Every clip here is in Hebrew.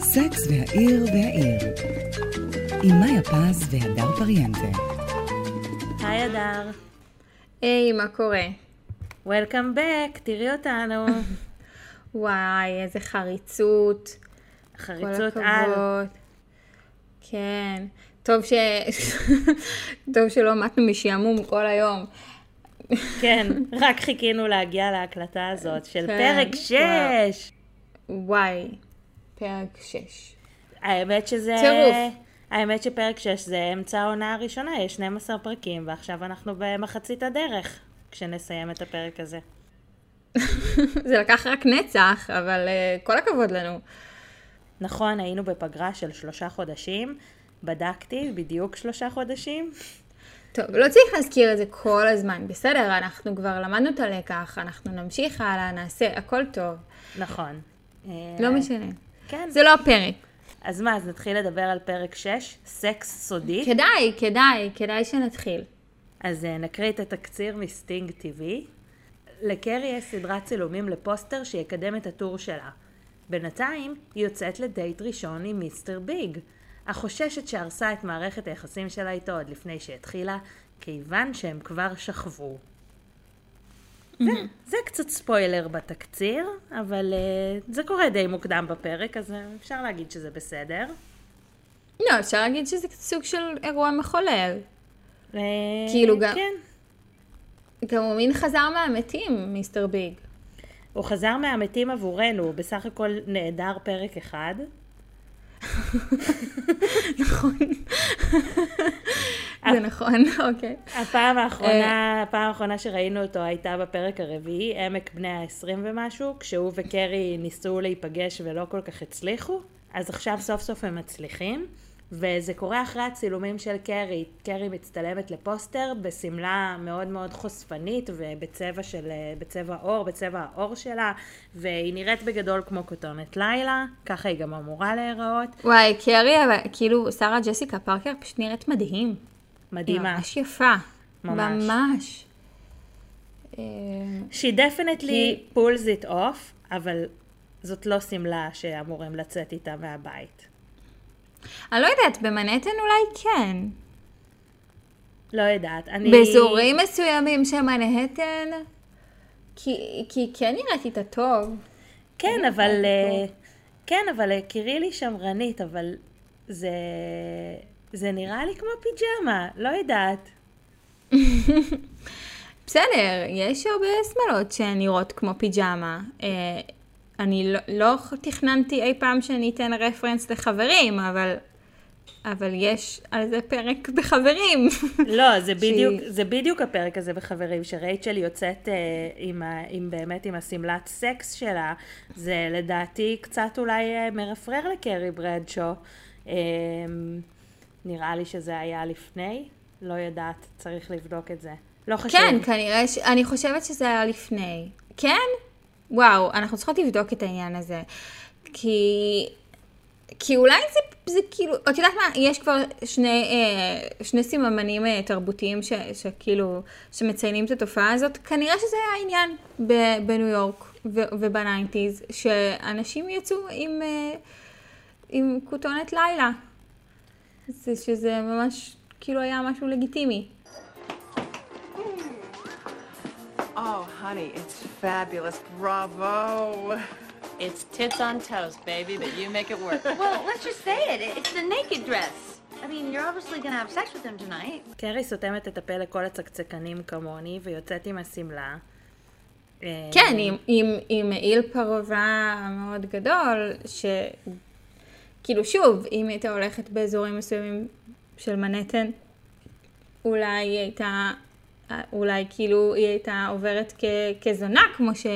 סקס והעיר והעיר עם מאיה פז והדר פריאנטה. היי אדר. היי, מה קורה? Welcome back, תראי אותנו. וואי, איזה חריצות. חריצות על. כן. טוב, ש... טוב שלא מתנו משעמום כל היום. כן, רק חיכינו להגיע להקלטה הזאת של כן, פרק וואו. 6. וואי, פרק 6. האמת שזה... טירוף. האמת שפרק 6 זה אמצע העונה הראשונה, יש 12 פרקים, ועכשיו אנחנו במחצית הדרך, כשנסיים את הפרק הזה. זה לקח רק נצח, אבל uh, כל הכבוד לנו. נכון, היינו בפגרה של שלושה חודשים, בדקתי, בדיוק שלושה חודשים. טוב, לא צריך להזכיר את זה כל הזמן, בסדר, אנחנו כבר למדנו את הלקח, אנחנו נמשיך הלאה, נעשה, הכל טוב. נכון. אה, לא משנה. כן. זה לא הפרק. אז מה, אז נתחיל לדבר על פרק 6, סקס סודי. כדאי, כדאי, כדאי שנתחיל. אז אה, נקריא את התקציר מסטינג TV. לקרי יש סדרת צילומים לפוסטר שיקדם את הטור שלה. בינתיים היא יוצאת לדייט ראשון עם מיסטר ביג, אך חוששת שהרסה את מערכת היחסים שלה איתו עוד לפני שהתחילה, כיוון שהם כבר שכבו. זה, זה קצת ספוילר בתקציר, אבל uh, זה קורה די מוקדם בפרק, אז אה, אפשר להגיד שזה בסדר. לא, אפשר להגיד שזה סוג של אירוע מחולל. אה, כאילו גם- כן. גם הוא מין חזר מהמתים, מיסטר ביג. הוא חזר מהמתים עבורנו, הוא בסך הכל נעדר פרק אחד. נכון. זה נכון, אוקיי. הפעם האחרונה, הפעם האחרונה שראינו אותו הייתה בפרק הרביעי, עמק בני ה-20 ומשהו, כשהוא וקרי ניסו להיפגש ולא כל כך הצליחו, אז עכשיו סוף סוף הם מצליחים, וזה קורה אחרי הצילומים של קרי. קרי מצטלמת לפוסטר בשמלה מאוד מאוד חושפנית ובצבע של, בצבע עור, בצבע העור שלה, והיא נראית בגדול כמו כותונת לילה, ככה היא גם אמורה להיראות. וואי, קרי, אבל כאילו, שרה ג'סיקה פארקר פשוט נראית מדהים. היא מדהימה. ממש יפה. ממש. ממש. אה, She definitely pulls it off, אבל זאת לא שמלה שאמורים לצאת איתה מהבית. אני לא יודעת, במנהטן אולי כן. לא יודעת. אני... באזורים מסוימים של מנהטן, כי כי כן נראית איתה טוב. כן, אבל... אה, כן, אבל אה, קירילי שמרנית, אבל זה... זה נראה לי כמו פיג'מה, לא יודעת. בסדר, יש הרבה שמלות שהן נראות כמו פיג'מה. אני לא, לא תכננתי אי פעם שאני אתן רפרנס לחברים, אבל, אבל יש על זה פרק בחברים. לא, זה בדיוק, זה בדיוק הפרק הזה בחברים, שרייצ'ל יוצאת אה, עם, ה, עם באמת עם השמלת סקס שלה, זה לדעתי קצת אולי אה, מרפרר לקרי ברדשו. אה, נראה לי שזה היה לפני, לא יודעת, צריך לבדוק את זה. לא חשוב. כן, כנראה, ש... אני חושבת שזה היה לפני. כן? וואו, אנחנו צריכות לבדוק את העניין הזה. כי... כי אולי זה, זה כאילו, את יודעת מה, יש כבר שני, אה, שני סממנים אה, תרבותיים ש, שכאילו, שמציינים את התופעה הזאת, כנראה שזה היה העניין בניו יורק ובניינטיז, שאנשים יצאו עם, אה, עם כותונת לילה. זה, שזה ממש, כאילו היה משהו לגיטימי. Oh, honey, it's fabulous. Bravo. It's tits on toast, baby, but you make it work. Well, let's just say it. It's the naked dress. I mean, you're obviously gonna have sex with him tonight. קרי סותמת את הפה לכל הצקצקנים כמוני, ויוצאת עם השמלה. אה, כן, עם, עם, עם מעיל פרווה מאוד גדול, שכאילו שוב, אם הייתה הולכת באזורים מסוימים של מנהטן, אולי היא הייתה, אולי כאילו היא הייתה עוברת כ, כזונה, כמו, ש,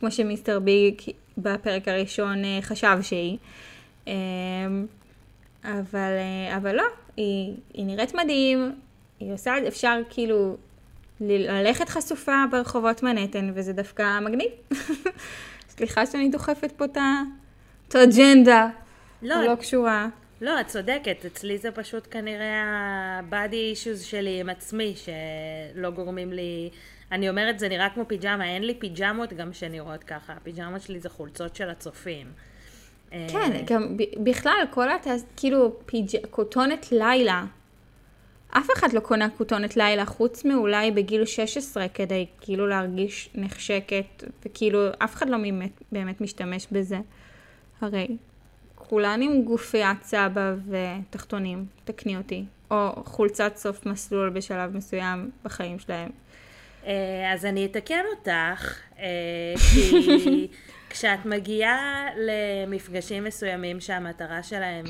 כמו שמיסטר ביג בפרק הראשון אה, חשב שהיא. אה, אבל, אה, אבל לא, היא, היא נראית מדהים, היא עושה, אפשר כאילו ללכת חשופה ברחובות מנהטן, וזה דווקא מגניב. סליחה שאני דוחפת פה את האג'נדה לא, הלא קשורה. לא, את צודקת, אצלי זה פשוט כנראה ה-body issues שלי עם עצמי, שלא גורמים לי... אני אומרת, זה נראה כמו פיג'מה, אין לי פיג'מות גם שנראות ככה, הפיג'מות שלי זה חולצות של הצופים. אה, כן, גם ב- בכלל, כל התעש... כאילו, פיג'... כותונת לילה. אף אחד לא קונה כותונת לילה, חוץ מאולי בגיל 16, כדי כאילו להרגיש נחשקת, וכאילו, אף אחד לא באמת משתמש בזה. הרי כולן עם גופיית סבא ותחתונים, תקני אותי. או חולצת סוף מסלול בשלב מסוים בחיים שלהם. אה, אז אני אתקן אותך, אה, כי כשאת מגיעה למפגשים מסוימים שהמטרה שלהם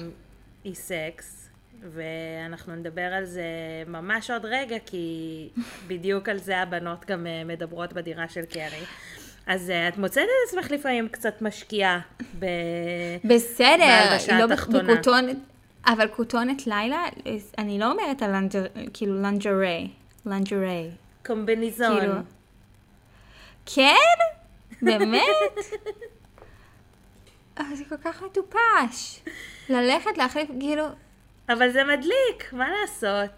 היא סקס, ואנחנו נדבר על זה ממש עוד רגע, כי בדיוק על זה הבנות גם אה, מדברות בדירה של קרי. אז אה, את מוצאת את עצמך לפעמים קצת משקיעה ב... בסדר, לא. בכותונת, אבל כותונת לילה, אני לא אומרת על lingerie, כאילו lingerie, lingerie. קומביניזון. כאילו. כן? באמת? אבל זה כל כך מטופש. ללכת להחליף, כאילו, אבל זה מדליק, מה לעשות?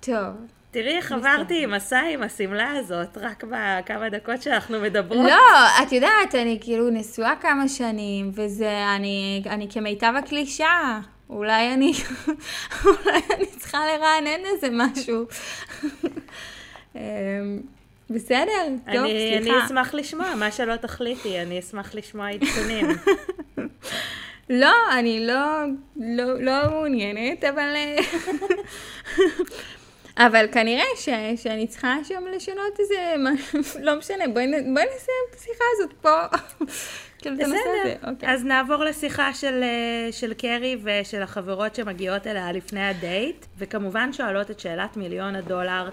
טוב. תראי איך עברתי מסע עם השמלה הזאת, רק בכמה דקות שאנחנו מדברות. לא, את יודעת, אני כאילו נשואה כמה שנים, וזה, אני, אני כמיטב הקלישה. אולי אני, אולי אני צריכה לרענן איזה משהו. אמ, בסדר, טוב, אני, אני סליחה. אשמח לשמוע, מה שלא תחליטי, אני אשמח לשמוע עדכונים. לא, אני לא, לא, לא מעוניינת, אבל... אבל כנראה ש, שאני צריכה שם לשנות איזה לא משנה, בואי, בואי נסיים את השיחה הזאת פה. כאילו, בסדר, אוקיי. אז נעבור לשיחה של, אה, של קרי ושל החברות שמגיעות אליה לפני הדייט, וכמובן שואלות את שאלת מיליון הדולר,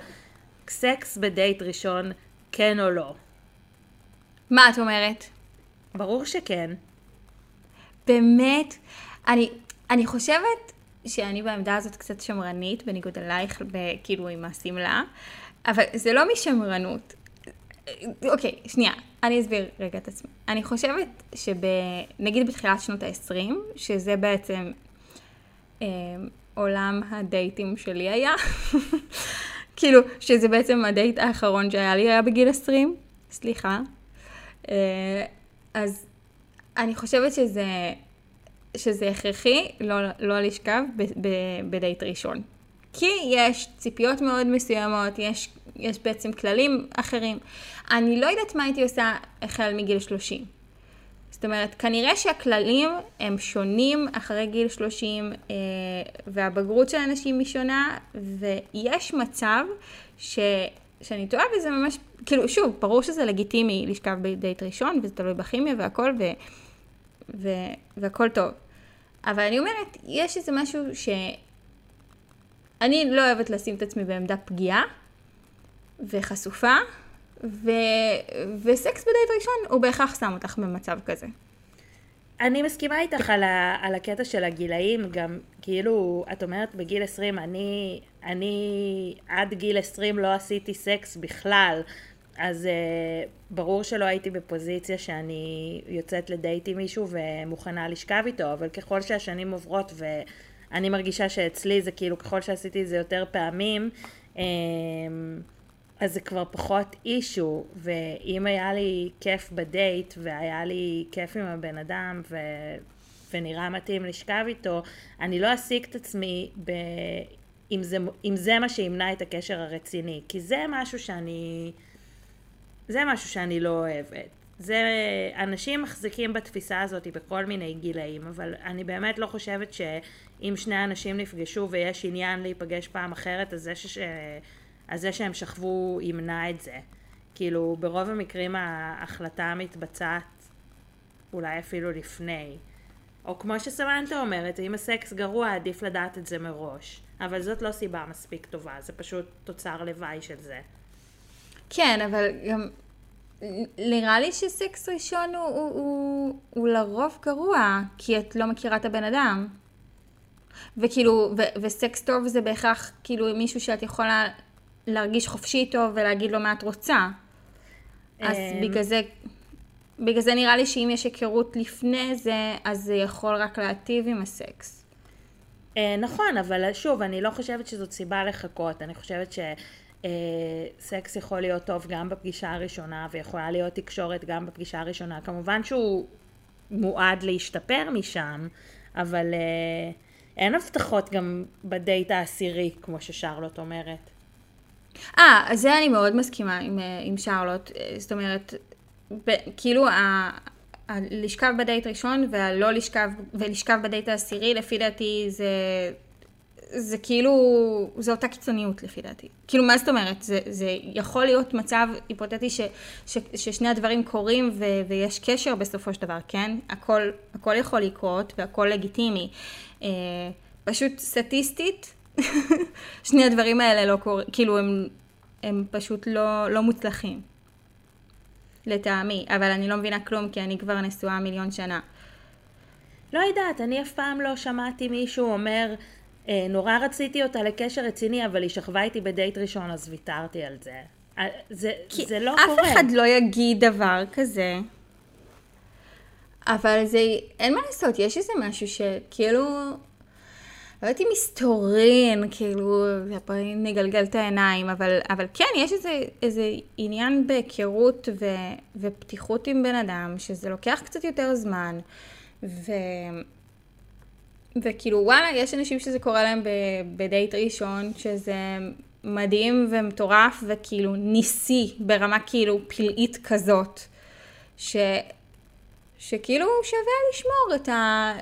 סקס בדייט ראשון, כן או לא? מה את אומרת? ברור שכן. באמת, אני, אני חושבת שאני בעמדה הזאת קצת שמרנית, בניגוד אלייך, כאילו עם השמלה, אבל זה לא משמרנות. אוקיי, שנייה, אני אסביר רגע את עצמי. אני חושבת שנגיד בתחילת שנות ה-20, שזה בעצם אה, עולם הדייטים שלי היה, כאילו, שזה בעצם הדייט האחרון שהיה לי, היה בגיל 20, סליחה. אה, אז אני חושבת שזה, שזה הכרחי לא, לא לשכב ב, ב, בדייט ראשון. כי יש ציפיות מאוד מסוימות, יש, יש בעצם כללים אחרים. אני לא יודעת מה הייתי עושה החל מגיל 30. זאת אומרת, כנראה שהכללים הם שונים אחרי גיל 30, אה, והבגרות של אנשים היא שונה, ויש מצב ש, שאני טועה וזה ממש, כאילו, שוב, ברור שזה לגיטימי לשכב בדייט ראשון, וזה תלוי בכימיה והכל, ו, ו, והכל טוב. אבל אני אומרת, יש איזה משהו ש... אני לא אוהבת לשים את עצמי בעמדה פגיעה וחשופה, ו... וסקס בדייט ראשון הוא בהכרח שם אותך במצב כזה. אני מסכימה איתך על, ה, על הקטע של הגילאים, גם כאילו, את אומרת בגיל 20, אני, אני עד גיל 20 לא עשיתי סקס בכלל, אז uh, ברור שלא הייתי בפוזיציה שאני יוצאת לדייט עם מישהו ומוכנה לשכב איתו, אבל ככל שהשנים עוברות ואני מרגישה שאצלי זה כאילו ככל שעשיתי את זה יותר פעמים, um, אז זה כבר פחות אישו, ואם היה לי כיף בדייט, והיה לי כיף עם הבן אדם, ו... ונראה מתאים לשכב איתו, אני לא אשיג את עצמי ב... אם, זה... אם זה מה שימנע את הקשר הרציני, כי זה משהו שאני... זה משהו שאני לא אוהבת. זה... אנשים מחזיקים בתפיסה הזאת בכל מיני גילאים, אבל אני באמת לא חושבת שאם שני אנשים נפגשו ויש עניין להיפגש פעם אחרת, אז זה ש... אז זה שהם שכבו ימנע את זה. כאילו, ברוב המקרים ההחלטה מתבצעת אולי אפילו לפני. או כמו שסמנטה אומרת, אם הסקס גרוע, עדיף לדעת את זה מראש. אבל זאת לא סיבה מספיק טובה, זה פשוט תוצר לוואי של זה. כן, אבל גם נראה לי שסקס ראשון הוא, הוא, הוא, הוא לרוב גרוע, כי את לא מכירה את הבן אדם. וכאילו, ו, וסקס טוב זה בהכרח כאילו מישהו שאת יכולה להרגיש חופשי איתו ולהגיד לו מה את רוצה. אז אמ, בגלל זה, בגלל זה נראה לי שאם יש היכרות לפני זה, אז זה יכול רק להטיב עם הסקס. אה, נכון, אבל שוב, אני לא חושבת שזאת סיבה לחכות. אני חושבת ש... אה, סקס יכול להיות טוב גם בפגישה הראשונה, ויכולה להיות תקשורת גם בפגישה הראשונה. כמובן שהוא מועד להשתפר משם, אבל אה, אין הבטחות גם בדייט העשירי, כמו ששרלוט אומרת. אה, זה אני מאוד מסכימה עם, אה, עם שרלוט. זאת אומרת, ב, כאילו ה, ה, לשכב בדייט ראשון והלא לשכב, ולשכב בדייט העשירי, לפי דעתי זה, זה כאילו, זו אותה קיצוניות לפי דעתי. כאילו, מה זאת אומרת? זה, זה יכול להיות מצב היפותטי ש, ש, ששני הדברים קורים ו, ויש קשר בסופו של דבר, כן? הכל, הכל יכול לקרות והכל לגיטימי. אה, פשוט סטטיסטית, שני הדברים האלה לא קורים, כאילו הם, הם פשוט לא, לא מוצלחים. לטעמי, אבל אני לא מבינה כלום כי אני כבר נשואה מיליון שנה. לא יודעת, אני אף פעם לא שמעתי מישהו אומר, נורא רציתי אותה לקשר רציני, אבל היא שכבה איתי בדייט ראשון, אז ויתרתי על זה. אה, זה, זה לא אף קורה. אחד לא יגיד דבר כזה. אבל זה, אין מה לעשות, יש איזה משהו שכאילו, לא אם מסתורין, כאילו, נגלגל את העיניים, אבל, אבל כן, יש איזה, איזה עניין בהיכרות ו, ופתיחות עם בן אדם, שזה לוקח קצת יותר זמן, ו... וכאילו וואלה, יש אנשים שזה קורה להם בדייט ראשון, שזה מדהים ומטורף וכאילו ניסי ברמה כאילו פלאית כזאת, ש, שכאילו שווה לשמור את ה...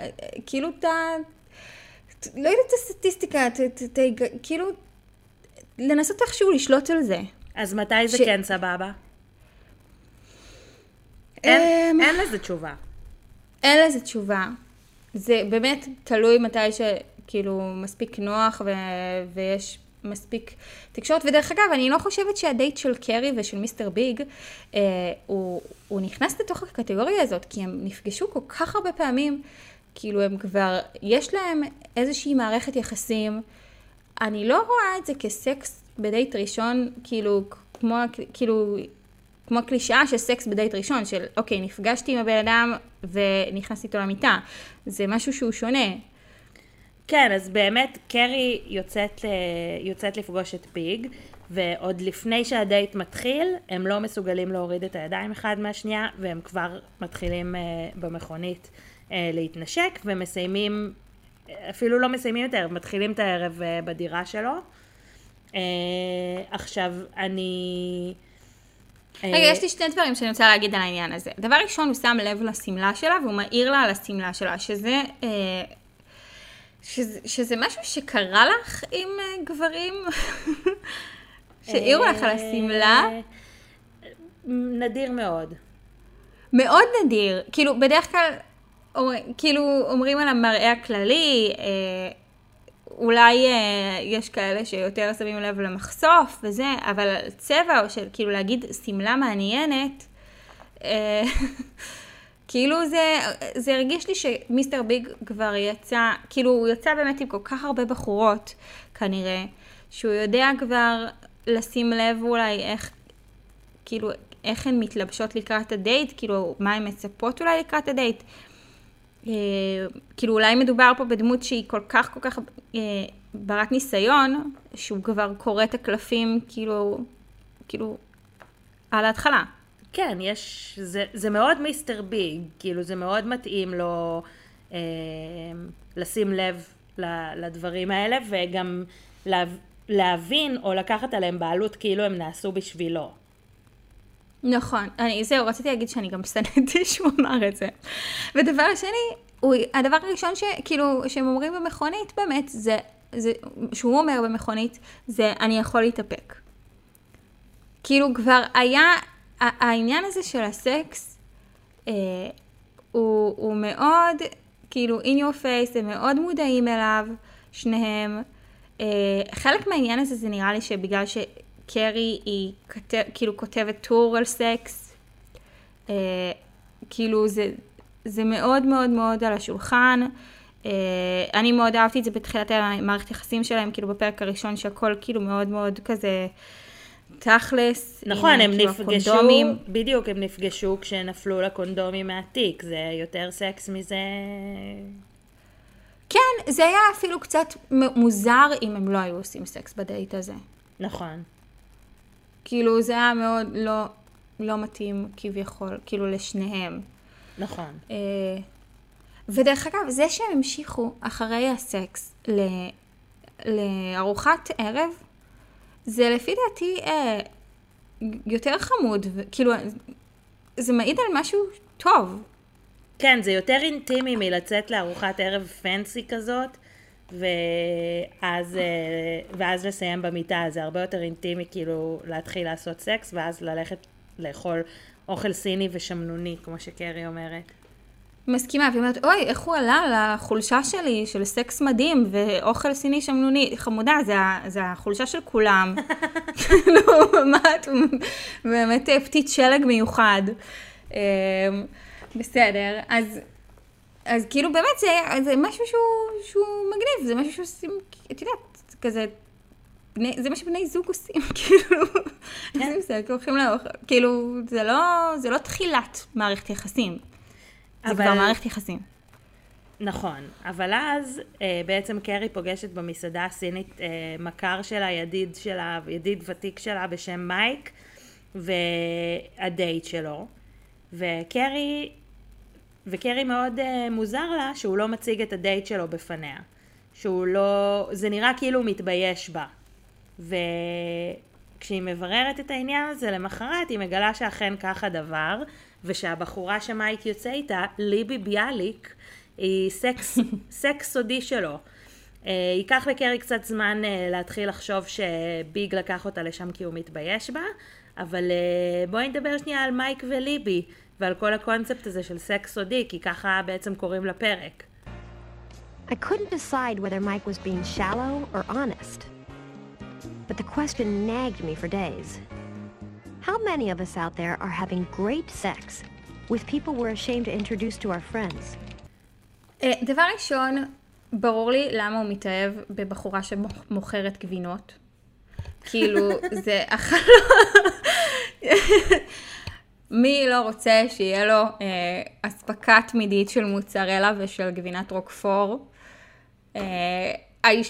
כאילו את ה... לא יודעת את הסטטיסטיקה, את, את, את, את, כאילו לנסות איכשהו לשלוט על זה. אז מתי זה ש- כן סבבה? אין, אמ, אין לזה תשובה. אין לזה תשובה. זה באמת תלוי מתי שכאילו מספיק נוח ו... ויש מספיק תקשורת. ודרך אגב, אני לא חושבת שהדייט של קרי ושל מיסטר ביג, אה, הוא, הוא נכנס לתוך הקטגוריה הזאת, כי הם נפגשו כל כך הרבה פעמים, כאילו הם כבר, יש להם איזושהי מערכת יחסים. אני לא רואה את זה כסקס בדייט ראשון, כאילו, כמו, כאילו, כמו הקלישאה של סקס בדייט ראשון, של אוקיי, נפגשתי עם הבן אדם ונכנסתי איתו למיטה. זה משהו שהוא שונה. כן, אז באמת קרי יוצאת, יוצאת לפגוש את ביג, ועוד לפני שהדייט מתחיל, הם לא מסוגלים להוריד את הידיים אחד מהשנייה, והם כבר מתחילים uh, במכונית uh, להתנשק, ומסיימים, אפילו לא מסיימים יותר, מתחילים את הערב uh, בדירה שלו. עכשיו, אני... רגע, יש לי שני דברים שאני רוצה להגיד על העניין הזה. דבר ראשון, הוא שם לב לשמלה שלה, והוא מעיר לה על השמלה שלה, שזה... אה, שזה, שזה משהו שקרה לך עם אה, גברים? שהעירו לך על השמלה? אה, נדיר מאוד. מאוד נדיר. כאילו, בדרך כלל, כאילו, אומרים על המראה הכללי, אה, אולי אה, יש כאלה שיותר שמים לב למחשוף וזה, אבל על צבע, או של כאילו להגיד שמלה מעניינת, אה, כאילו זה, זה הרגיש לי שמיסטר ביג כבר יצא, כאילו הוא יצא באמת עם כל כך הרבה בחורות, כנראה, שהוא יודע כבר לשים לב אולי איך, כאילו, איך הן מתלבשות לקראת הדייט, כאילו, מה הן מצפות אולי לקראת הדייט. אה, כאילו, אולי מדובר פה בדמות שהיא כל כך כל כך אה, ברת ניסיון, שהוא כבר קורא את הקלפים, כאילו, כאילו, על ההתחלה. כן, יש, זה, זה מאוד מיסטר ביג, כאילו זה מאוד מתאים לו אה, לשים לב לדברים האלה וגם לה, להבין או לקחת עליהם בעלות כאילו הם נעשו בשבילו. נכון, אני, זהו, רציתי להגיד שאני גם שנאתי שהוא אמר את זה. ודבר שני, הוא, הדבר הראשון שכאילו, שהם אומרים במכונית באמת, זה, זה, שהוא אומר במכונית, זה אני יכול להתאפק. כאילו כבר היה, העניין הזה של הסקס, אה, הוא, הוא מאוד, כאילו, in your face, הם מאוד מודעים אליו, שניהם. אה, חלק מהעניין הזה זה נראה לי שבגלל שקרי היא כתב, כאילו כותבת טור על סקס, אה, כאילו זה, זה מאוד מאוד מאוד על השולחן. אה, אני מאוד אהבתי את זה בתחילת המערכת יחסים שלהם, כאילו בפרק הראשון שהכל כאילו מאוד מאוד כזה תכלס. נכון, הנה, הם כאילו נפגשו, הקונדומים. בדיוק, הם נפגשו כשנפלו לקונדומים מהתיק, זה יותר סקס מזה... כן, זה היה אפילו קצת מוזר אם הם לא היו עושים סקס בדייט הזה. נכון. כאילו זה היה מאוד לא, לא מתאים כביכול, כאילו לשניהם. נכון. אה, ודרך אגב, זה שהם המשיכו אחרי הסקס ל, לארוחת ערב, זה לפי דעתי אה, יותר חמוד, כאילו, זה מעיד על משהו טוב. כן, זה יותר אינטימי מלצאת לארוחת ערב פנסי כזאת, ואז, אה, ואז לסיים במיטה, זה הרבה יותר אינטימי כאילו להתחיל לעשות סקס, ואז ללכת לאכול אוכל סיני ושמנוני, כמו שקרי אומרת. מסכימה, והיא אומרת, אוי, איך הוא עלה לחולשה שלי של סקס מדהים ואוכל סיני שמנוני. חמודה, זה, זה החולשה של כולם. כאילו, מה את, באמת אה, פתית שלג מיוחד. אמ, בסדר, אז, אז כאילו באמת זה, זה משהו שהוא, שהוא מגניב, זה משהו שעושים, את יודעת, זה כזה, בני, זה מה שבני זוג עושים, כאילו, עושים סקס, הולכים לאוכל, כאילו, זה לא, זה לא תחילת מערכת יחסים. זה אבל- כבר מערכת יחסים. נכון, אבל אז אה, בעצם קרי פוגשת במסעדה הסינית אה, מכר שלה, ידיד שלה, ידיד ותיק שלה בשם מייק, והדייט שלו. וקרי, וקרי מאוד אה, מוזר לה שהוא לא מציג את הדייט שלו בפניה. שהוא לא, זה נראה כאילו הוא מתבייש בה. וכשהיא מבררת את העניין הזה למחרת, היא מגלה שאכן כך הדבר, ושהבחורה שמייק יוצא איתה, ליבי ביאליק, היא סקס, סקס סודי שלו. אה, ייקח לקרי קצת זמן אה, להתחיל לחשוב שביג לקח אותה לשם כי הוא מתבייש בה, אבל אה, בואי נדבר שנייה על מייק וליבי, ועל כל הקונספט הזה של סקס סודי, כי ככה בעצם קוראים לפרק. I couldn't decide whether Mike was being shallow or honest. But the question nagged me for days. How many of us out there are having great sex with people we're ashamed to introduce to our friends? אה, דבר ראשון, ברור לי למה הוא מתאהב בבחורה שמוכרת גבינות. כאילו, זה החלום. מי לא רוצה שיהיה לו אה, אספקה תמידית של מוצרלה ושל גבינת רוקפור? אה,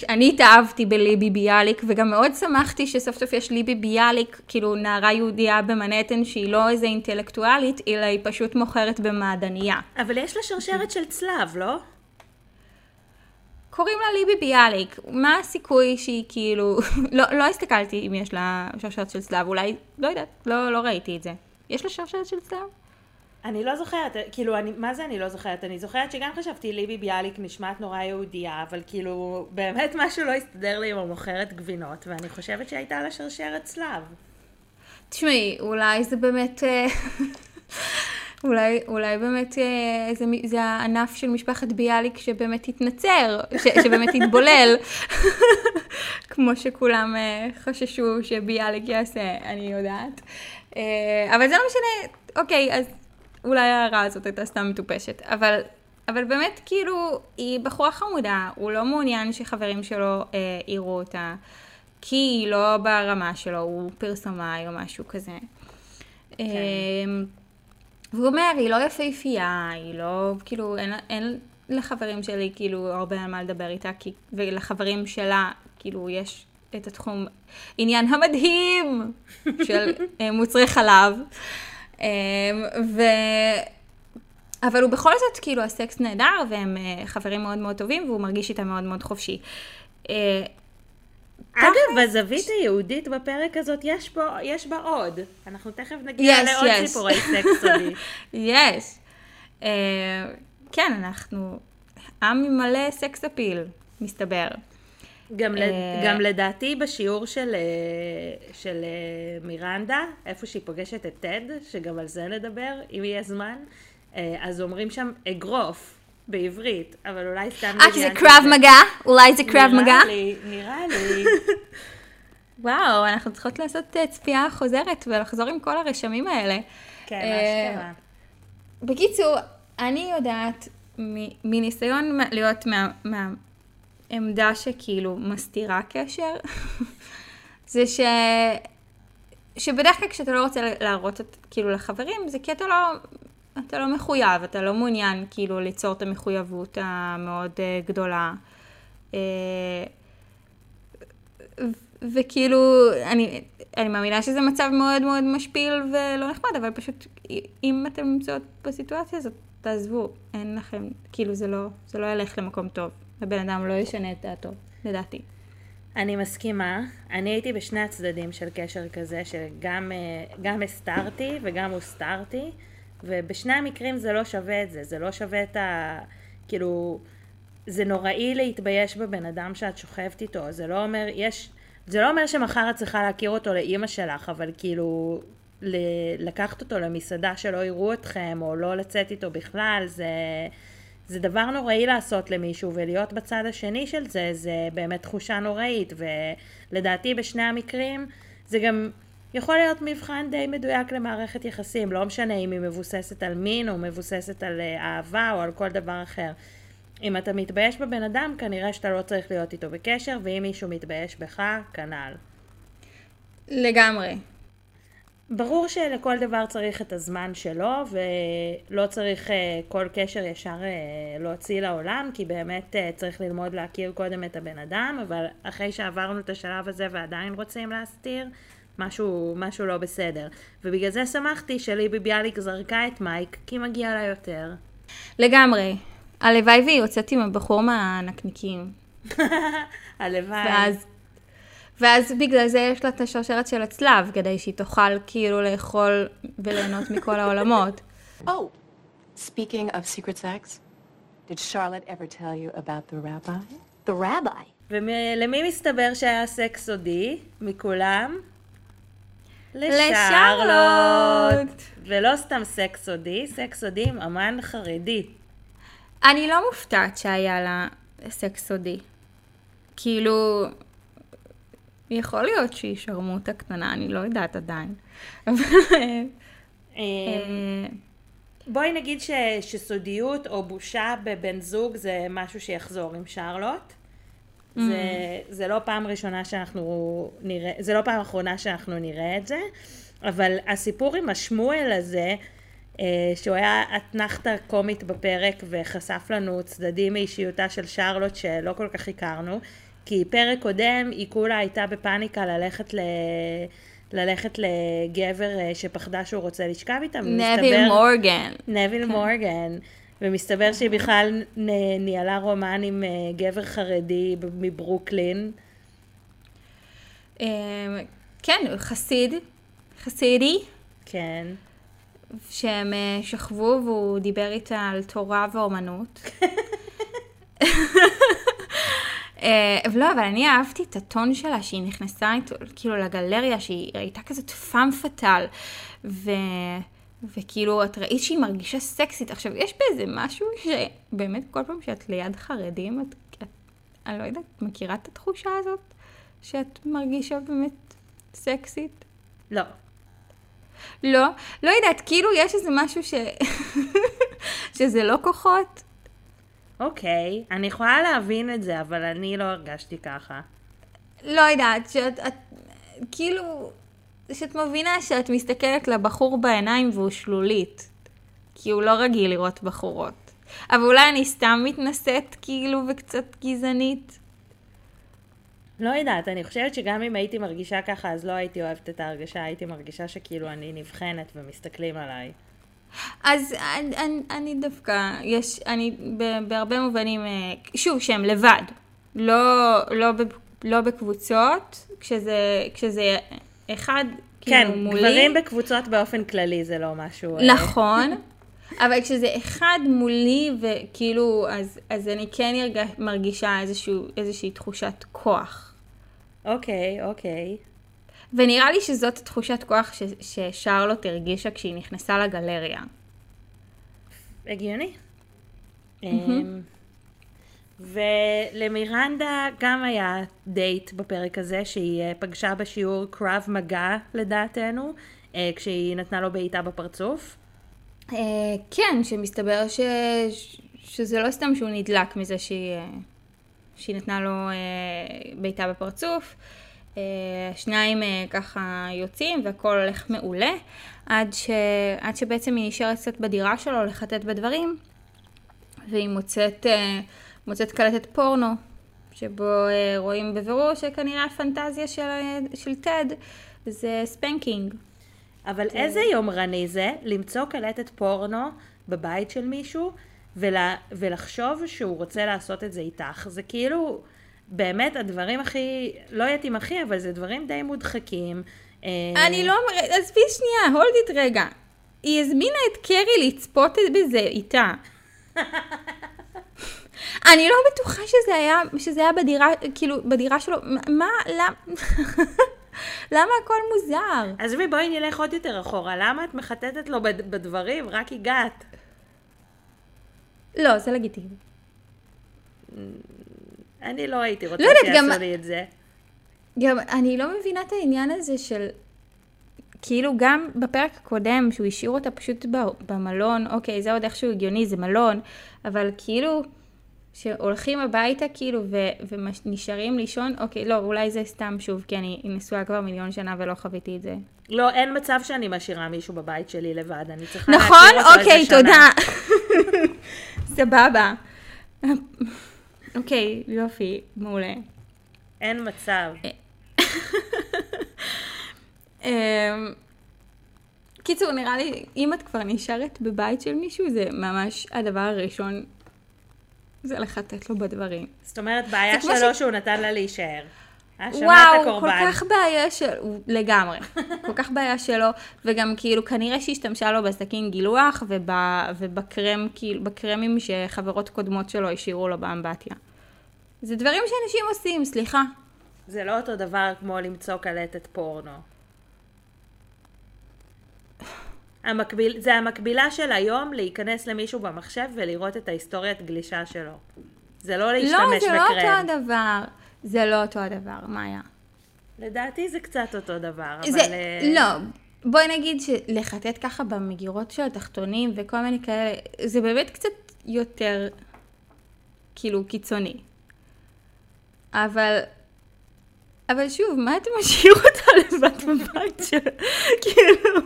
אני התאהבתי בליבי ביאליק, וגם מאוד שמחתי שסוף סוף יש ליבי ביאליק, כאילו נערה יהודייה במנהטן שהיא לא איזה אינטלקטואלית, אלא היא פשוט מוכרת במעדניה. אבל יש לה שרשרת של צלב, לא? קוראים לה ליבי ביאליק, מה הסיכוי שהיא כאילו, לא, לא הסתכלתי אם יש לה שרשרת של צלב, אולי, לא יודעת, לא, לא ראיתי את זה. יש לה שרשרת של צלב? אני לא זוכרת, כאילו, אני, מה זה אני לא זוכרת? אני זוכרת שגם חשבתי ליבי ביאליק נשמעת נורא יהודייה, אבל כאילו, באמת משהו לא הסתדר לי עם המוכרת גבינות, ואני חושבת שהייתה לה שרשרת צלב. תשמעי, אולי זה באמת, אה, אולי, אולי באמת אה, זה, זה הענף של משפחת ביאליק שבאמת התנצר, ש, שבאמת התבולל, כמו שכולם אה, חששו שביאליק יעשה, אני יודעת. אה, אבל זה לא משנה, אוקיי, אז אולי ההערה הזאת הייתה סתם מטופשת, אבל, אבל באמת, כאילו, היא בחורה חמודה, הוא לא מעוניין שחברים שלו אה, יראו אותה, כי היא לא ברמה שלו, הוא פרסומאי או משהו כזה. כן. והוא אומר, היא לא יפהפייה, היא לא, כאילו, אין, אין לחברים שלי, כאילו, הרבה על מה לדבר איתה, כי, ולחברים שלה, כאילו, יש את התחום, עניין המדהים של אה, מוצרי חלב. אה, ו... אבל הוא בכל זאת, כאילו, הסקס נהדר, והם אה, חברים מאוד מאוד טובים, והוא מרגיש איתם מאוד מאוד חופשי. אגב, בזווית היהודית בפרק הזאת יש, בו, יש בה עוד. אנחנו תכף נגיע Yes, לעוד yes. סיפורי סקס סודי. יש. Uh, כן, אנחנו עם מלא סקס אפיל, מסתבר. גם, אה, לד... גם לדעתי בשיעור של, אה, של אה, מירנדה, איפה שהיא פוגשת את טד, שגם על זה נדבר, אם יהיה זמן, אה, אז אומרים שם אגרוף בעברית, אבל אולי סתם... אה, כי זה קרב מגע? אולי זה קרב מגע? נראה לי, נראה לי. וואו, אנחנו צריכות לעשות אה, צפייה חוזרת ולחזור עם כל הרשמים האלה. כן, אה, אשכרה. בקיצור, אני יודעת מניסיון מה- להיות מה- מהעמדה שכאילו מסתירה קשר, זה ש... שבדרך כלל כשאתה לא רוצה להראות את, כאילו לחברים, זה כי אתה לא, אתה לא מחויב, אתה לא מעוניין כאילו ליצור את המחויבות המאוד uh, גדולה. ו- וכאילו, אני, אני מאמינה שזה מצב מאוד מאוד משפיל ולא נחמד, אבל פשוט אם אתם נמצאות בסיטואציה הזאת, תעזבו, אין לכם, כאילו זה לא, זה לא ילך למקום טוב. הבן אדם לא ישנה את דעתו, לדעתי. אני מסכימה. אני הייתי בשני הצדדים של קשר כזה, שגם אה, הסתרתי וגם הוסתרתי, ובשני המקרים זה לא שווה את זה. זה לא שווה את ה... כאילו, זה נוראי להתבייש בבן אדם שאת שוכבת איתו. זה לא אומר, יש... זה לא אומר שמחר את צריכה להכיר אותו לאימא שלך, אבל כאילו, ל- לקחת אותו למסעדה שלא יראו אתכם, או לא לצאת איתו בכלל, זה... זה דבר נוראי לעשות למישהו, ולהיות בצד השני של זה, זה באמת תחושה נוראית, ולדעתי בשני המקרים זה גם יכול להיות מבחן די מדויק למערכת יחסים, לא משנה אם היא מבוססת על מין, או מבוססת על אה, אהבה, או על כל דבר אחר. אם אתה מתבייש בבן אדם, כנראה שאתה לא צריך להיות איתו בקשר, ואם מישהו מתבייש בך, כנ"ל. לגמרי. ברור שלכל דבר צריך את הזמן שלו, ולא צריך uh, כל קשר ישר uh, להוציא לעולם, כי באמת uh, צריך ללמוד להכיר קודם את הבן אדם, אבל אחרי שעברנו את השלב הזה ועדיין רוצים להסתיר, משהו, משהו לא בסדר. ובגלל זה שמחתי שליבי ביאליק זרקה את מייק, כי מגיע לה יותר. לגמרי. הלוואי והיא יוצאת עם הבחור מהנקניקים. הלוואי. ואז, ואז בגלל זה יש לה את השרשרת של הצלב, כדי שהיא תוכל כאילו לאכול וליהנות מכל העולמות. Oh, speaking of secret sex, did Charlotte ever tell you about the rabbi? The rabbi. ולמי מסתבר שהיה סקס סודי? מכולם? לשרלוט. ולא סתם סקס סודי, סקס סודי עם אמן חרדי. אני לא מופתעת שהיה לה סקס סודי. כאילו, יכול להיות שהיא שרמוטה קטנה, אני לא יודעת עדיין. אה, בואי נגיד ש, שסודיות או בושה בבן זוג זה משהו שיחזור עם שרלוט. זה, זה לא פעם ראשונה שאנחנו נראה, זה לא פעם אחרונה שאנחנו נראה את זה, אבל הסיפור עם השמואל הזה, אה, שהוא היה אתנחתא קומית בפרק וחשף לנו צדדים מאישיותה של שרלוט שלא כל כך הכרנו, כי פרק קודם היא כולה הייתה בפאניקה ללכת ל... ללכת לגבר אה, שפחדה שהוא רוצה לשכב איתה. נביל ומסתבר- מורגן. נביל מורגן, ומסתבר שהיא בכלל נ- ניהלה רומן עם אה, גבר חרדי מברוקלין. אה, כן, חסיד, חסידי, כן. שהם שכבו והוא דיבר איתה על תורה ואומנות. אה, לא, אבל אני אהבתי את הטון שלה, שהיא נכנסה איתו, כאילו לגלריה, שהיא הייתה כזאת פאם פאטאל, ו... וכאילו, את ראית שהיא מרגישה סקסית. עכשיו, יש באיזה משהו שבאמת כל פעם שאת ליד חרדים, את, את אני לא יודעת, מכירה את התחושה הזאת? שאת מרגישה באמת סקסית? לא. לא, לא יודעת, כאילו יש איזה משהו ש... שזה לא כוחות. אוקיי, אני יכולה להבין את זה, אבל אני לא הרגשתי ככה. לא יודעת, שאת, את, כאילו, שאת מבינה שאת מסתכלת לבחור בעיניים והוא שלולית. כי הוא לא רגיל לראות בחורות. אבל אולי אני סתם מתנשאת כאילו וקצת גזענית. לא יודעת, אני חושבת שגם אם הייתי מרגישה ככה, אז לא הייתי אוהבת את ההרגשה, הייתי מרגישה שכאילו אני נבחנת ומסתכלים עליי. אז אני, אני, אני דווקא, יש, אני בהרבה מובנים, אה, שוב, שהם לבד, לא, לא, לא בקבוצות, כשזה, כשזה אחד, כן, כאילו מולי. גברים בקבוצות באופן כללי זה לא משהו... אה, נכון, אבל כשזה אחד מולי, וכאילו, אז, אז אני כן ירג, מרגישה איזשהו, איזושהי תחושת כוח. אוקיי, אוקיי. ונראה לי שזאת תחושת כוח ש, ששרלוט הרגישה כשהיא נכנסה לגלריה. הגיוני. אמ, ולמירנדה גם היה דייט בפרק הזה, שהיא אה, פגשה בשיעור קרב מגע לדעתנו, אה, כשהיא נתנה לו בעיטה בפרצוף. אה, כן, שמסתבר ש... שזה לא סתם שהוא נדלק מזה שהיא, שהיא נתנה לו בעיטה בפרצוף. אה, שניים אה, ככה יוצאים והכל הולך מעולה, עד, ש... עד שבעצם היא נשארת קצת בדירה שלו לחטט בדברים, והיא מוצאת, אה, מוצאת קלטת פורנו, שבו אה, רואים בבירור שכנראה הפנטזיה של, אה, של טד, זה ספנקינג. אבל איזה יומרני זה למצוא קלטת פורנו בבית של מישהו ולה, ולחשוב שהוא רוצה לעשות את זה איתך. זה כאילו, באמת הדברים הכי, לא יודעת אם הכי, אבל זה דברים די מודחקים. אה, אני לא אומרת, עזבי שנייה, הולד איט רגע. היא הזמינה את קרי לצפות בזה איתה. אני לא בטוחה שזה היה, שזה היה בדירה, כאילו, בדירה שלו, מה, למה, למה הכל מוזר? עזבי, בואי נלך עוד יותר אחורה. למה את מחטטת לו בד- בדברים? רק הגעת. לא, זה לגיטימי. אני לא הייתי רוצה לא שיעשו גם- לי את זה. גם אני לא מבינה את העניין הזה של, כאילו גם בפרק הקודם, שהוא השאיר אותה פשוט במלון, אוקיי, זה עוד איכשהו הגיוני, זה מלון, אבל כאילו, שהולכים הביתה כאילו ו- ונשארים לישון, אוקיי, לא, אולי זה סתם שוב, כי אני נשואה כבר מיליון שנה ולא חוויתי את זה. לא, אין מצב שאני משאירה מישהו בבית שלי לבד. אני צריכה נכון? להכיר אותו אוקיי, איזה שנה. תודה. סבבה. אוקיי, יופי, מעולה. אין מצב. אמ, קיצור, נראה לי, אם את כבר נשארת בבית של מישהו, זה ממש הדבר הראשון, זה לחטט לו בדברים. זאת אומרת, בעיה שלו ש- שהוא נתן לה להישאר. האשמת וואו, כל הקורבן. כך בעיה של... לגמרי. כל כך בעיה שלו, וגם כאילו כנראה שהשתמשה לו בסכין גילוח וב, ובקרם, כאילו, בקרמים שחברות קודמות שלו השאירו לו באמבטיה. זה דברים שאנשים עושים, סליחה. זה לא אותו דבר כמו למצוא קלטת פורנו. המקביל, זה המקבילה של היום להיכנס למישהו במחשב ולראות את ההיסטוריית גלישה שלו. זה לא להשתמש לא, זה לא בקרם. אותו הדבר. זה לא אותו הדבר, מאיה. לדעתי זה קצת אותו דבר, אבל... זה, אה, לא, בואי נגיד שלחטט ככה במגירות של התחתונים וכל מיני כאלה, זה באמת קצת יותר, כאילו, קיצוני. אבל, אבל שוב, מה אתה משאיר אותה לבד בבית שלה? כאילו...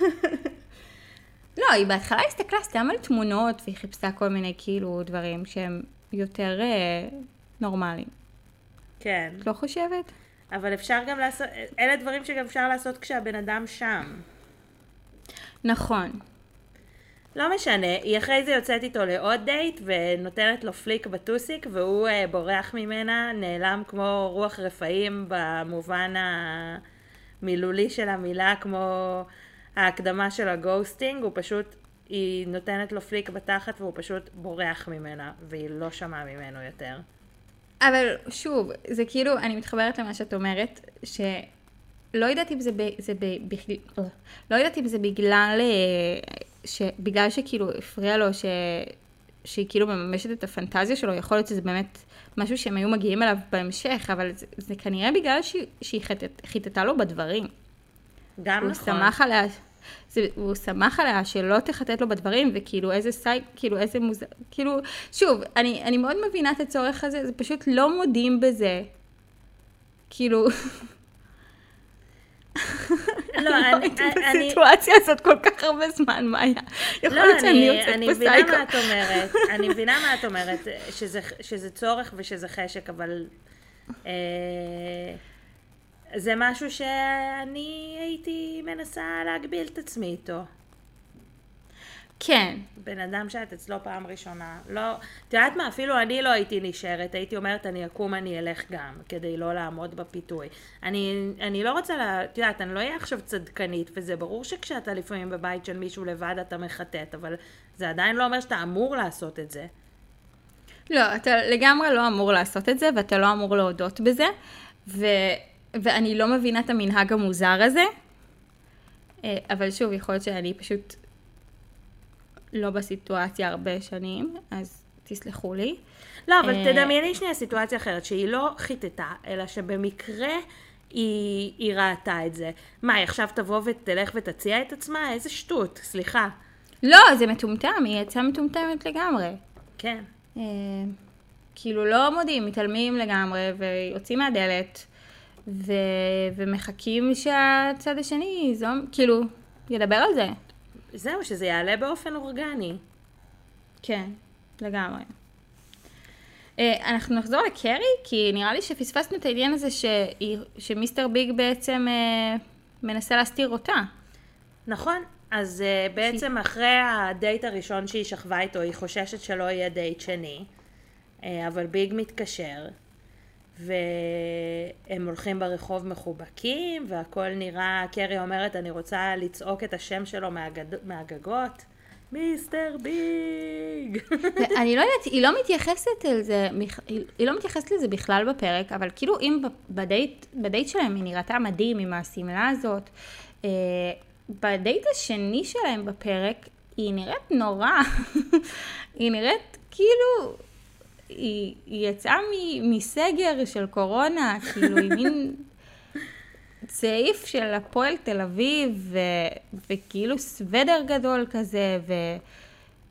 לא, היא בהתחלה הסתכלה סתם על תמונות והיא חיפשה כל מיני כאילו דברים שהם יותר אה, נורמליים. כן. את לא חושבת? אבל אפשר גם לעשות... אלה דברים שגם אפשר לעשות כשהבן אדם שם. נכון. לא משנה, היא אחרי זה יוצאת איתו לעוד דייט ונותנת לו פליק בטוסיק והוא uh, בורח ממנה, נעלם כמו רוח רפאים במובן המילולי של המילה, כמו ההקדמה של הגוסטינג, הוא פשוט, היא נותנת לו פליק בתחת והוא פשוט בורח ממנה והיא לא שמעה ממנו יותר. אבל שוב, זה כאילו, אני מתחברת למה שאת אומרת, שלא יודעת אם זה, ב, זה ב, בכלל, לא יודעת אם זה בגלל, אה, ש, בגלל שכאילו הפריע לו ש, שהיא כאילו מממשת את הפנטזיה שלו, יכול להיות שזה באמת משהו שהם היו מגיעים אליו בהמשך, אבל זה, זה כנראה בגלל שהיא, שהיא חיטט, חיטטה לו בדברים. גם הוא נכון. שמח עליה, זה, הוא שמח עליה שלא תחטט לו בדברים, וכאילו איזה סי... כאילו איזה מוזר, כאילו, שוב, אני, אני מאוד מבינה את הצורך הזה, זה פשוט לא מודים בזה. כאילו, לא, לא אני, הייתי אני, בסיטואציה הזאת כל כך הרבה זמן, מאיה. יכול לא, להיות שאני אני, יוצאת אני פה מבינה. מה את אומרת, אני מבינה מה את אומרת, שזה, שזה צורך ושזה חשק, אבל אה, זה משהו שאני הייתי מנסה להגביל את עצמי איתו. כן, בן אדם שאת אצלו פעם ראשונה, לא, את יודעת מה, אפילו אני לא הייתי נשארת, הייתי אומרת אני אקום, אני אלך גם, כדי לא לעמוד בפיתוי. אני, אני לא רוצה, לה, את יודעת, אני לא אהיה עכשיו צדקנית, וזה ברור שכשאתה לפעמים בבית של מישהו לבד אתה מחטט, אבל זה עדיין לא אומר שאתה אמור לעשות את זה. לא, אתה לגמרי לא אמור לעשות את זה, ואתה לא אמור להודות בזה, ו... ואני לא מבינה את המנהג המוזר הזה, אה, אבל שוב, יכול להיות שאני פשוט לא בסיטואציה הרבה שנים, אז תסלחו לי. לא, אבל אה, תדמייני שנייה סיטואציה אחרת, שהיא לא חיטטה, אלא שבמקרה היא, היא ראתה את זה. מה, היא עכשיו תבוא ותלך ותציע את עצמה? איזה שטות, סליחה. לא, זה מטומטם, היא יצאה מטומטמת לגמרי. כן. אה, כאילו לא מודים, מתעלמים לגמרי ויוצאים מהדלת ו... ומחכים שהצד השני ייזום, כאילו, ידבר על זה. זהו, שזה יעלה באופן אורגני. כן, לגמרי. אה, אנחנו נחזור לקרי, כי נראה לי שפספסנו את העניין הזה שהיא- שמיסטר ביג בעצם אה, מנסה להסתיר אותה. נכון, אז uh, בעצם אחרי הדייט הראשון שהיא שכבה איתו, היא חוששת שלא יהיה דייט שני, אבל ביג מתקשר, והם הולכים ברחוב מחובקים, והכל נראה, קרי אומרת, אני רוצה לצעוק את השם שלו מהגד... מהגגות. מיסטר ביג! אני לא יודעת, היא לא מתייחסת אל זה, היא היא לא מתייחסת לזה בכלל בפרק, אבל כאילו אם בדייט, בדייט שלהם היא נראתה מדהים עם השמלה הזאת, אה, בדייט השני שלהם בפרק היא נראית נורא, היא נראית כאילו, היא, היא יצאה מ- מסגר של קורונה, כאילו היא מין צעיף של הפועל תל אביב, ו, וכאילו סוודר גדול כזה, ו...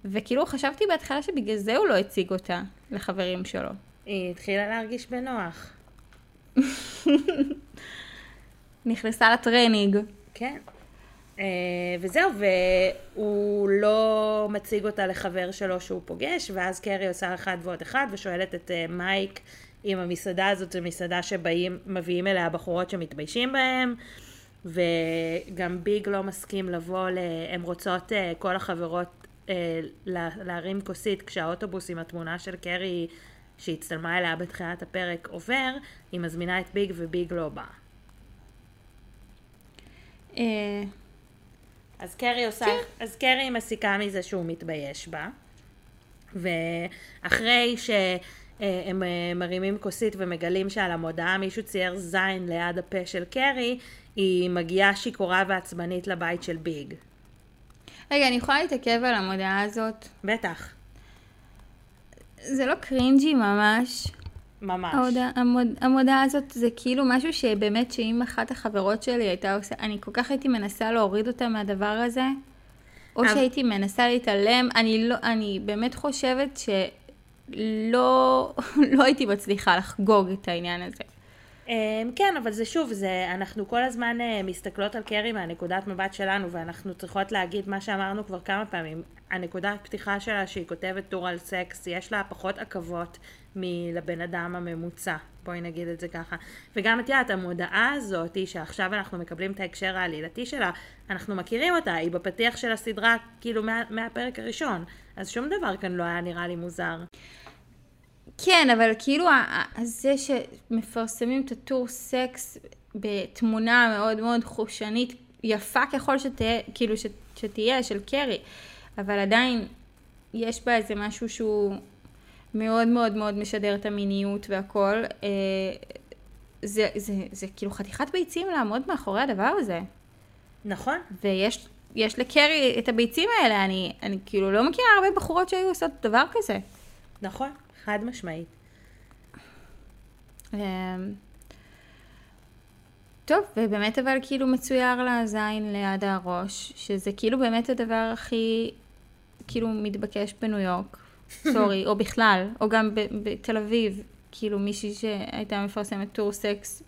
וכאילו חשבתי בהתחלה שבגלל זה הוא לא הציג אותה לחברים שלו. היא התחילה להרגיש בנוח. נכנסה לטרנינג. כן. אה, וזהו, והוא לא מציג אותה לחבר שלו שהוא פוגש, ואז קרי עושה אחד ועוד אחד, ושואלת את אה, מייק אם המסעדה הזאת זו מסעדה שבאים, מביאים אליה בחורות שמתביישים בהם, וגם ביג לא מסכים לבוא, ל... הן רוצות אה, כל החברות לה- להרים כוסית כשהאוטובוס עם התמונה של קרי שהצטלמה אליה בתחילת הפרק עובר, היא מזמינה את ביג וביג לא בא. אה, אז קרי עושה, אז קרי מסיקה מזה שהוא מתבייש בה, ואחרי שהם אה, מרימים כוסית ומגלים שעל המודעה מישהו צייר זין ליד הפה של קרי, היא מגיעה שיכורה ועצבנית לבית של ביג. רגע, אני יכולה להתעכב על המודעה הזאת? בטח, זה לא קרינג'י ממש. ממש. ההודעה, המוד, המודעה הזאת זה כאילו משהו שבאמת שאם אחת החברות שלי הייתה עושה, אני כל כך הייתי מנסה להוריד אותה מהדבר הזה, או אבל- שהייתי מנסה להתעלם, אני לא, אני באמת חושבת שלא לא הייתי מצליחה לחגוג את העניין הזה. אמ, כן, אבל זה שוב, זה, אנחנו כל הזמן אה, מסתכלות על קרי מהנקודת מבט שלנו, ואנחנו צריכות להגיד מה שאמרנו כבר כמה פעמים. הנקודת פתיחה שלה שהיא כותבת טור על סקס, יש לה פחות עכבות מלבן אדם הממוצע, בואי נגיד את זה ככה. וגם את יודעת, המודעה הזאת, שעכשיו אנחנו מקבלים את ההקשר העלילתי שלה, אנחנו מכירים אותה, היא בפתיח של הסדרה, כאילו מה, מהפרק הראשון. אז שום דבר כאן לא היה נראה לי מוזר. כן, אבל כאילו זה שמפרסמים את הטור סקס בתמונה מאוד מאוד חושנית, יפה ככל שתהיה, כאילו ש, שתהיה, של קרי, אבל עדיין יש בה איזה משהו שהוא מאוד מאוד מאוד משדר את המיניות והכל. אה, זה, זה, זה כאילו חתיכת ביצים לעמוד מאחורי הדבר הזה. נכון? ויש יש לקרי את הביצים האלה, אני, אני כאילו לא מכירה הרבה בחורות שהיו עושות דבר כזה. נכון, חד משמעית. אמ, טוב, ובאמת אבל כאילו מצויר לה זין ליד הראש, שזה כאילו באמת הדבר הכי כאילו מתבקש בניו יורק, סורי, או בכלל, או גם בתל אביב, כאילו מישהי שהייתה מפרסמת טור סקס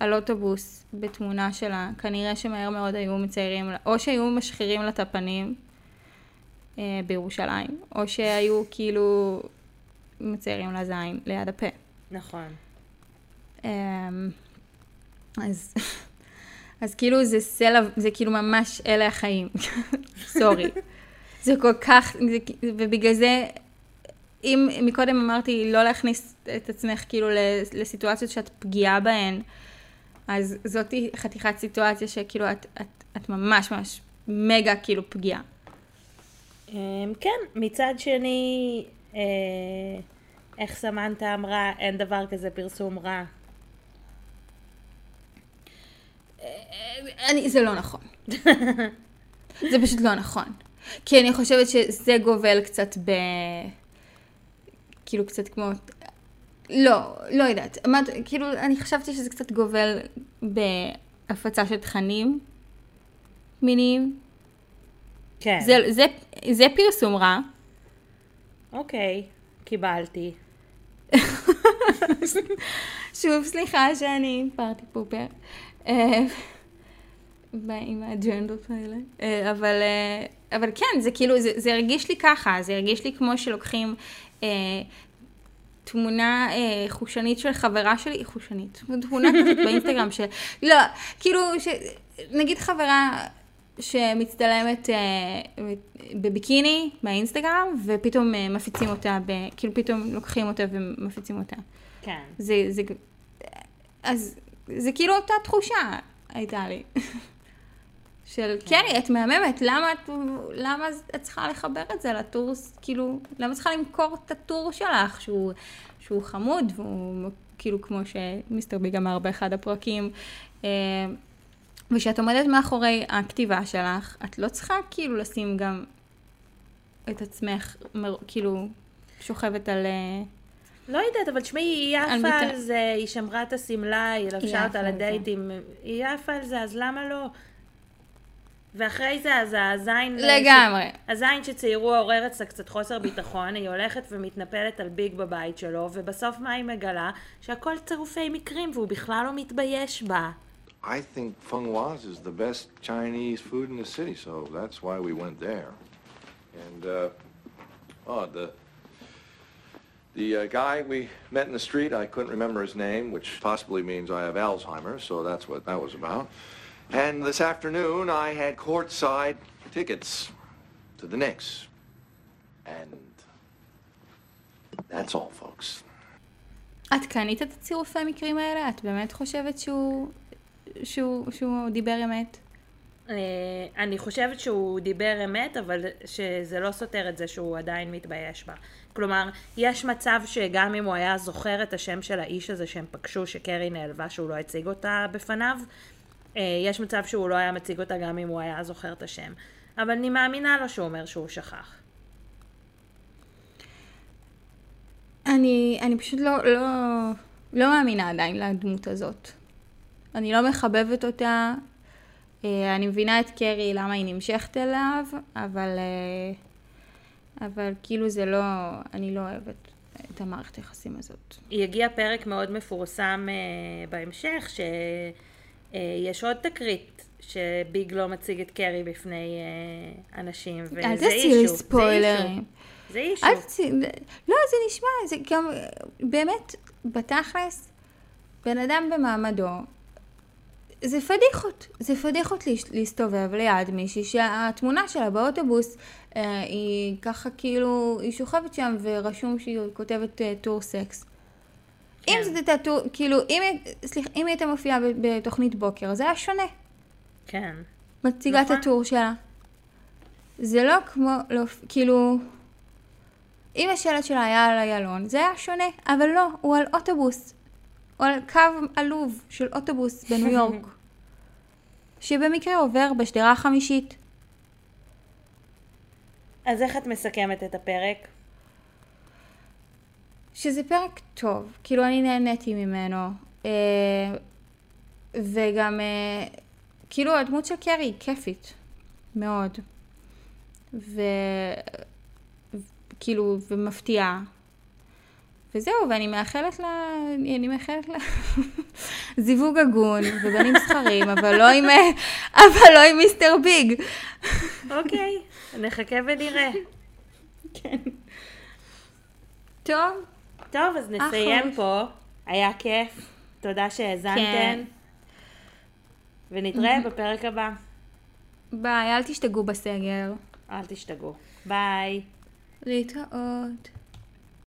על אוטובוס בתמונה שלה, כנראה שמהר מאוד היו מציירים לה, או שהיו משחירים לה את הפנים אה, בירושלים, או שהיו כאילו מציירים לה זין ליד הפה. נכון. אמ, אז, אז כאילו זה סלע, זה כאילו ממש אלה החיים, סורי. זה כל כך, זה, ובגלל זה, אם מקודם אמרתי לא להכניס את עצמך כאילו לסיטואציות שאת פגיעה בהן, אז זאתי חתיכת סיטואציה שכאילו את, את, את ממש ממש מגה כאילו פגיעה. אמ, כן, מצד שני, איך סמנתה אמרה, אין דבר כזה פרסום רע. אני, זה לא נכון. זה פשוט לא נכון. כי אני חושבת שזה גובל קצת ב... כאילו קצת כמו... לא, לא יודעת. אמרת, כאילו, אני חשבתי שזה קצת גובל בהפצה של תכנים מיניים. כן. זה, זה, זה פרסום רע. אוקיי, קיבלתי. שוב, סליחה שאני פארטי פופר. אה, ב- עם האג'נדות האלה. אה, אבל, אה, אבל כן, זה כאילו, זה, זה הרגיש לי ככה, זה הרגיש לי כמו שלוקחים אה, תמונה אה, חושנית של חברה שלי, חושנית, תמונה כזאת באינסטגרם של, לא, כאילו, ש, נגיד חברה שמצטלמת אה, בביקיני באינסטגרם, ופתאום אה, מפיצים אותה, ב, כאילו פתאום לוקחים אותה ומפיצים אותה. כן. זה, זה, אז זה כאילו אותה תחושה הייתה לי. של כן. קרי, את מהממת, למה למה את צריכה לחבר את זה לטור, כאילו, למה את צריכה למכור את הטור שלך, שהוא, שהוא חמוד, והוא כאילו כמו שמיסטר ביג אמר באחד הפרקים, ושאת עומדת מאחורי הכתיבה שלך, את לא צריכה כאילו לשים גם את עצמך, מר- כאילו, שוכבת על... אה, לא יודעת, אבל תשמעי, היא על עפה מיטה. על זה, היא שמרה את השמלה, היא לבשה אותה על. לדייטים, היא עפה על זה, אז למה לא? ואחרי זה, אז הזין... לגמרי. הזין שציירו עורר אצלה קצת חוסר ביטחון, היא הולכת ומתנפלת על ביג בבית שלו, ובסוף מה היא מגלה? שהכל צירופי מקרים, והוא בכלל לא מתבייש בה. I think Feng Hua's is the best Chinese food in the city, so that's why we went there. And, uh, oh, the, the uh, guy we met in the street, I couldn't remember his name, which possibly means I have Alzheimer's, so that's what that was about. And this afternoon, I had courtside tickets to the Knicks. And that's all, folks. את קנית את הצירופי המקרים האלה? את באמת חושבת שהוא, שהוא, שהוא דיבר אמת? אה, אני חושבת שהוא דיבר אמת, אבל שזה לא סותר את זה שהוא עדיין מתבייש בה. כלומר, יש מצב שגם אם הוא היה זוכר את השם של האיש הזה שהם פגשו, שקרי נעלבה שהוא לא הציג אותה בפניו, אה, יש מצב שהוא לא היה מציג אותה גם אם הוא היה זוכר את השם. אבל אני מאמינה לו שהוא אומר שהוא שכח. אני, אני פשוט לא, לא, לא מאמינה עדיין לדמות הזאת. אני לא מחבבת אותה. אה, אני מבינה את קרי, למה היא נמשכת אליו, אבל, אה, אבל כאילו זה לא, אני לא אוהבת את המערכת היחסים הזאת. יגיע פרק מאוד מפורסם אה, בהמשך, שיש עוד תקרית שביג לא מציג את קרי בפני אנשים, וזה אל אישו. תעשי לי זה ספוילרים. זה אישו. אל תצאי, לא, זה נשמע, זה גם, באמת, בתכלס, בן אדם במעמדו, זה פדיחות, זה פדיחות להסתובב ליד מישהי שהתמונה שלה באוטובוס אה, היא ככה כאילו, היא שוכבת שם ורשום שהיא כותבת אה, טור סקס. אם כן. זאת הייתה טור, כאילו, אם היא, סליחה, אם היא הייתה מופיעה בתוכנית בוקר, זה היה שונה. כן. מציגה את נכון. הטור שלה. זה לא כמו, לא, כאילו, אם השלט שלה היה על איילון, זה היה שונה, אבל לא, הוא על אוטובוס. הוא על קו עלוב של אוטובוס בניו יורק. שבמקרה עובר בשדרה החמישית. אז איך את מסכמת את הפרק? שזה פרק טוב, כאילו אני נהניתי ממנו. אה, וגם, אה, כאילו הדמות של קרי היא כיפית, מאוד. ו... כאילו, ומפתיעה. וזהו, ואני מאחלת לה, אני מאחלת לה זיווג הגון ובנים זכרים, אבל לא עם, אבל לא עם מיסטר ביג. אוקיי, נחכה ונראה. טוב, טוב, אז נסיים אחלה. פה. היה כיף. תודה שהאזנתם. כן. ונתראה בפרק הבא. ביי, אל תשתגעו בסגר. אל תשתגעו. ביי. להתראות.